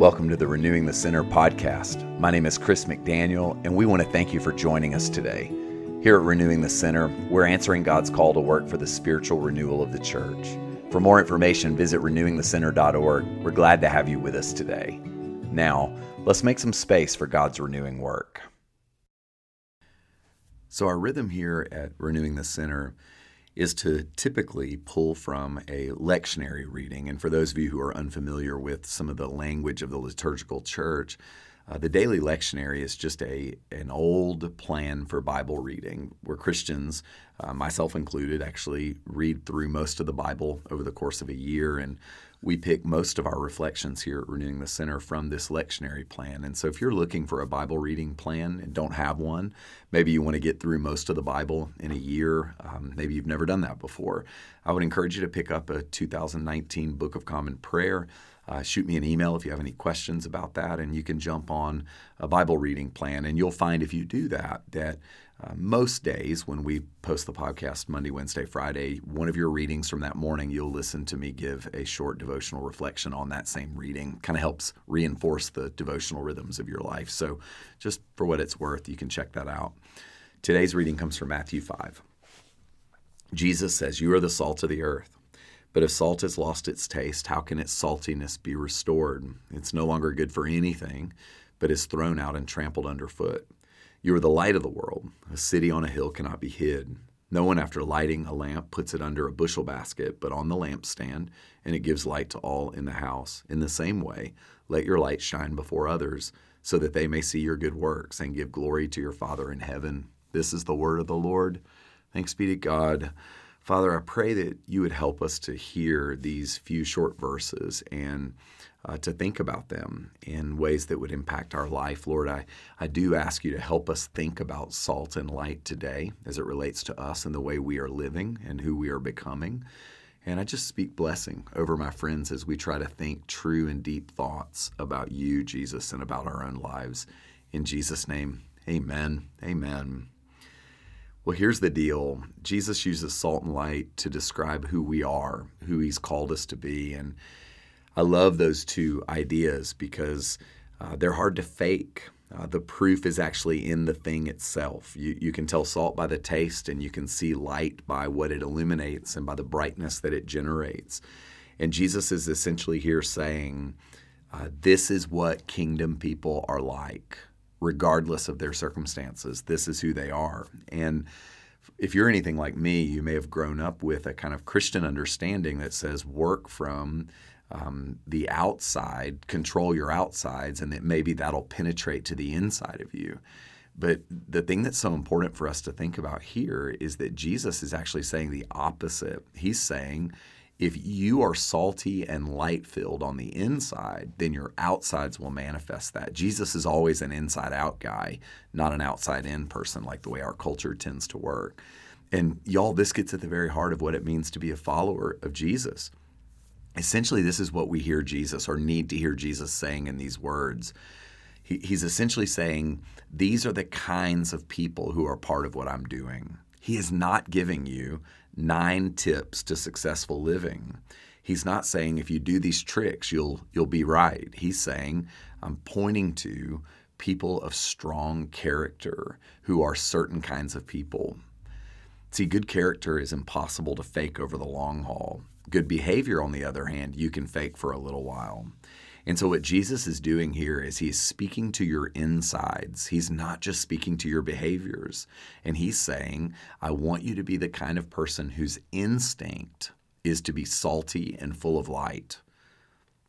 Welcome to the Renewing the Center podcast. My name is Chris McDaniel, and we want to thank you for joining us today. Here at Renewing the Center, we're answering God's call to work for the spiritual renewal of the church. For more information, visit renewingthecenter.org. We're glad to have you with us today. Now, let's make some space for God's renewing work. So, our rhythm here at Renewing the Center is to typically pull from a lectionary reading. And for those of you who are unfamiliar with some of the language of the liturgical church, uh, the daily lectionary is just a an old plan for Bible reading, where Christians, uh, myself included, actually read through most of the Bible over the course of a year, and we pick most of our reflections here at Renewing the Center from this lectionary plan. And so, if you're looking for a Bible reading plan and don't have one, maybe you want to get through most of the Bible in a year. Um, maybe you've never done that before. I would encourage you to pick up a 2019 Book of Common Prayer. Uh, shoot me an email if you have any questions about that, and you can jump on a Bible reading plan. And you'll find if you do that, that uh, most days when we post the podcast Monday, Wednesday, Friday, one of your readings from that morning, you'll listen to me give a short devotional reflection on that same reading. Kind of helps reinforce the devotional rhythms of your life. So, just for what it's worth, you can check that out. Today's reading comes from Matthew 5. Jesus says, You are the salt of the earth. But if salt has lost its taste, how can its saltiness be restored? It's no longer good for anything, but is thrown out and trampled underfoot. You are the light of the world. A city on a hill cannot be hid. No one, after lighting a lamp, puts it under a bushel basket, but on the lampstand, and it gives light to all in the house. In the same way, let your light shine before others, so that they may see your good works and give glory to your Father in heaven. This is the word of the Lord. Thanks be to God. Father, I pray that you would help us to hear these few short verses and uh, to think about them in ways that would impact our life. Lord, I, I do ask you to help us think about salt and light today as it relates to us and the way we are living and who we are becoming. And I just speak blessing over my friends as we try to think true and deep thoughts about you, Jesus, and about our own lives. In Jesus' name, amen. Amen. Well, here's the deal Jesus uses salt and light to describe who we are, who he's called us to be. And I love those two ideas because uh, they're hard to fake. Uh, the proof is actually in the thing itself. You, you can tell salt by the taste, and you can see light by what it illuminates and by the brightness that it generates. And Jesus is essentially here saying, uh, This is what kingdom people are like regardless of their circumstances. This is who they are. And if you're anything like me, you may have grown up with a kind of Christian understanding that says work from um, the outside, control your outsides, and that maybe that'll penetrate to the inside of you. But the thing that's so important for us to think about here is that Jesus is actually saying the opposite. He's saying, if you are salty and light filled on the inside, then your outsides will manifest that. Jesus is always an inside out guy, not an outside in person like the way our culture tends to work. And y'all, this gets at the very heart of what it means to be a follower of Jesus. Essentially, this is what we hear Jesus or need to hear Jesus saying in these words. He, he's essentially saying, These are the kinds of people who are part of what I'm doing. He is not giving you nine tips to successful living. He's not saying if you do these tricks you'll you'll be right. He's saying I'm pointing to people of strong character who are certain kinds of people. See, good character is impossible to fake over the long haul. Good behavior, on the other hand, you can fake for a little while. And so, what Jesus is doing here is he's speaking to your insides. He's not just speaking to your behaviors. And he's saying, I want you to be the kind of person whose instinct is to be salty and full of light.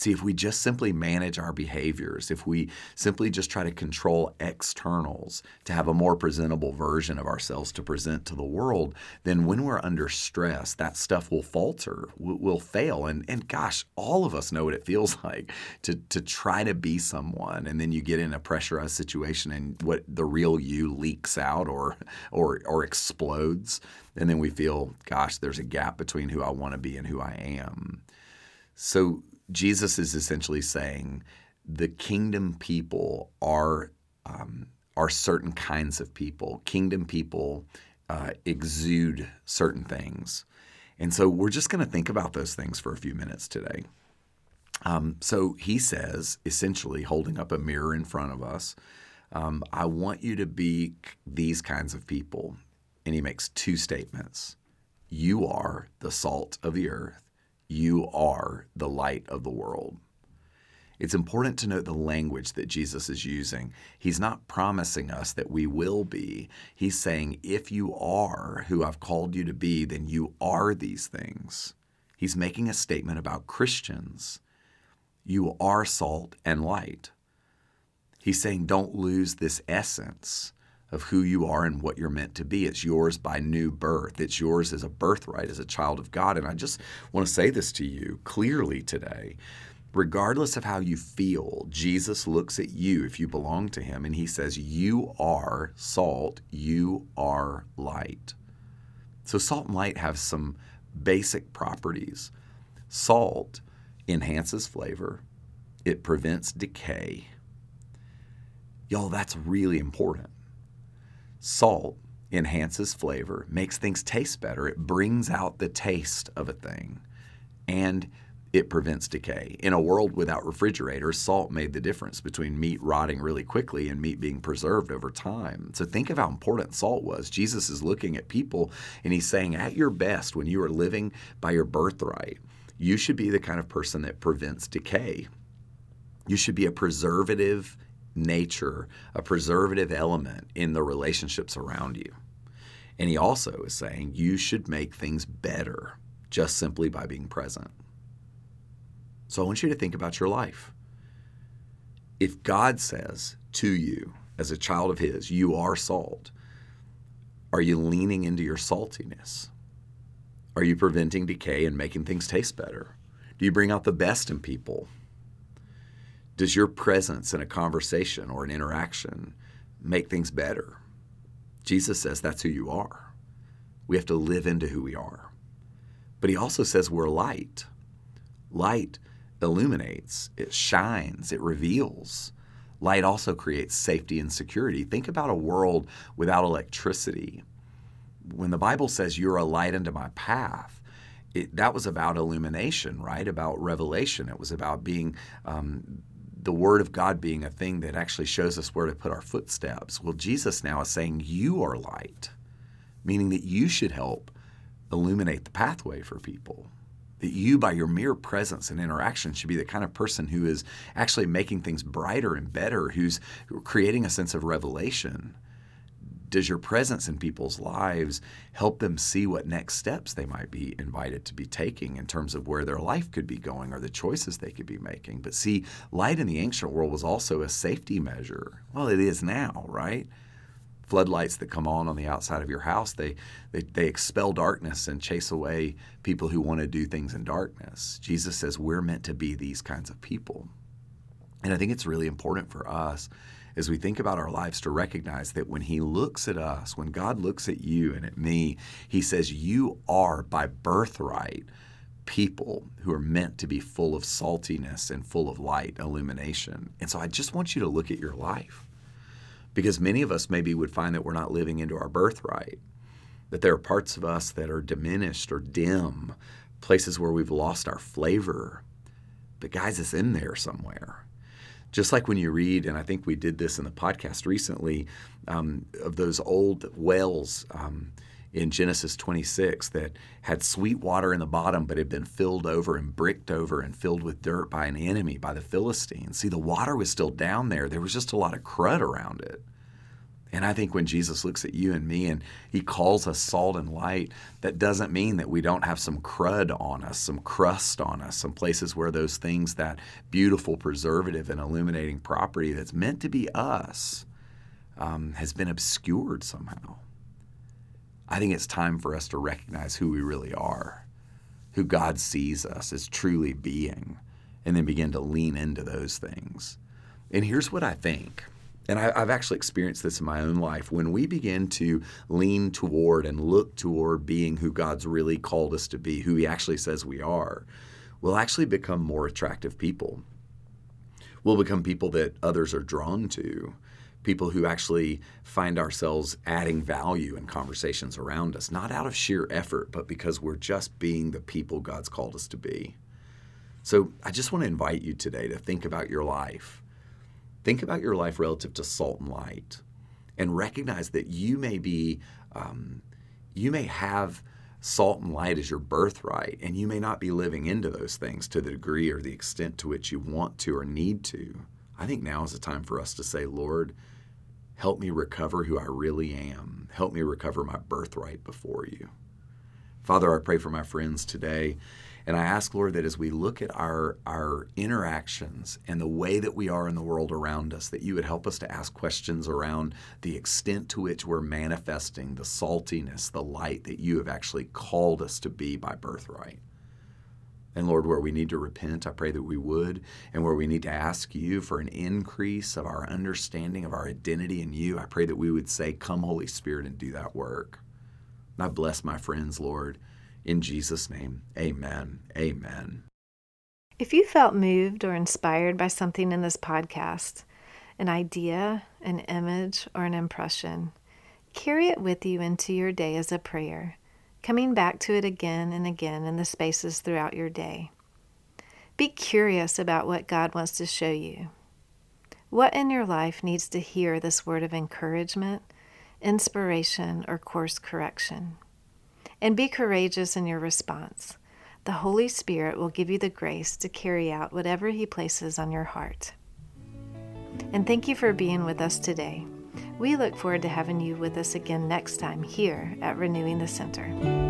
See, if we just simply manage our behaviors, if we simply just try to control externals to have a more presentable version of ourselves to present to the world, then when we're under stress, that stuff will falter, will fail. And, and gosh, all of us know what it feels like to, to try to be someone. And then you get in a pressurized situation and what the real you leaks out or, or, or explodes. And then we feel, gosh, there's a gap between who I want to be and who I am. So Jesus is essentially saying the kingdom people are um, are certain kinds of people. Kingdom people uh, exude certain things, and so we're just going to think about those things for a few minutes today. Um, so he says, essentially, holding up a mirror in front of us, um, I want you to be these kinds of people. And he makes two statements You are the salt of the earth, you are the light of the world. It's important to note the language that Jesus is using. He's not promising us that we will be. He's saying, if you are who I've called you to be, then you are these things. He's making a statement about Christians. You are salt and light. He's saying, don't lose this essence of who you are and what you're meant to be. It's yours by new birth. It's yours as a birthright, as a child of God. And I just want to say this to you clearly today regardless of how you feel, Jesus looks at you if you belong to him and he says, You are salt, you are light. So, salt and light have some basic properties. Salt enhances flavor, it prevents decay. Y'all, that's really important. Salt enhances flavor, makes things taste better, it brings out the taste of a thing. And it prevents decay. In a world without refrigerators, salt made the difference between meat rotting really quickly and meat being preserved over time. So think of how important salt was. Jesus is looking at people and he's saying, at your best, when you are living by your birthright, you should be the kind of person that prevents decay. You should be a preservative nature, a preservative element in the relationships around you. And he also is saying you should make things better just simply by being present. So I want you to think about your life. If God says to you, as a child of His, you are salt, are you leaning into your saltiness? Are you preventing decay and making things taste better? Do you bring out the best in people? Does your presence in a conversation or an interaction make things better? Jesus says that's who you are. We have to live into who we are. But he also says we're light. Light illuminates, it shines, it reveals. Light also creates safety and security. Think about a world without electricity. When the Bible says, You're a light unto my path, it, that was about illumination, right? About revelation. It was about being um, the Word of God being a thing that actually shows us where to put our footsteps. Well, Jesus now is saying, You are light, meaning that you should help illuminate the pathway for people that you, by your mere presence and interaction, should be the kind of person who is actually making things brighter and better, who's creating a sense of revelation. Does your presence in people's lives help them see what next steps they might be invited to be taking in terms of where their life could be going or the choices they could be making? But see, light in the ancient world was also a safety measure. Well, it is now, right? floodlights that come on on the outside of your house they, they they expel darkness and chase away people who want to do things in darkness jesus says we're meant to be these kinds of people and i think it's really important for us as we think about our lives to recognize that when he looks at us when god looks at you and at me he says you are by birthright people who are meant to be full of saltiness and full of light illumination and so i just want you to look at your life because many of us maybe would find that we're not living into our birthright, that there are parts of us that are diminished or dim, places where we've lost our flavor. But, guys, it's in there somewhere. Just like when you read, and I think we did this in the podcast recently, um, of those old wells. Um, in Genesis 26 that had sweet water in the bottom, but had been filled over and bricked over and filled with dirt by an enemy, by the Philistines. See, the water was still down there. There was just a lot of crud around it. And I think when Jesus looks at you and me and he calls us salt and light, that doesn't mean that we don't have some crud on us, some crust on us, some places where those things, that beautiful preservative and illuminating property that's meant to be us, um, has been obscured somehow. I think it's time for us to recognize who we really are, who God sees us as truly being, and then begin to lean into those things. And here's what I think. And I, have actually experienced this in my own life. When we begin to lean toward and look toward being who God's really called us to be, who He actually says we are, we'll actually become more attractive people. We'll become people that others are drawn to people who actually find ourselves adding value in conversations around us, not out of sheer effort, but because we're just being the people God's called us to be. So I just want to invite you today to think about your life. Think about your life relative to salt and light and recognize that you may be, um, you may have salt and light as your birthright, and you may not be living into those things to the degree or the extent to which you want to or need to. I think now is the time for us to say, Lord, help me recover who I really am. Help me recover my birthright before you. Father, I pray for my friends today. And I ask, Lord, that as we look at our, our interactions and the way that we are in the world around us, that you would help us to ask questions around the extent to which we're manifesting the saltiness, the light that you have actually called us to be by birthright. And Lord, where we need to repent, I pray that we would. And where we need to ask you for an increase of our understanding of our identity in you, I pray that we would say, Come, Holy Spirit, and do that work. And I bless my friends, Lord. In Jesus' name, amen. Amen. If you felt moved or inspired by something in this podcast, an idea, an image, or an impression, carry it with you into your day as a prayer, coming back to it again and again in the spaces throughout your day. Be curious about what God wants to show you. What in your life needs to hear this word of encouragement, inspiration, or course correction? And be courageous in your response. The Holy Spirit will give you the grace to carry out whatever He places on your heart. And thank you for being with us today. We look forward to having you with us again next time here at Renewing the Center.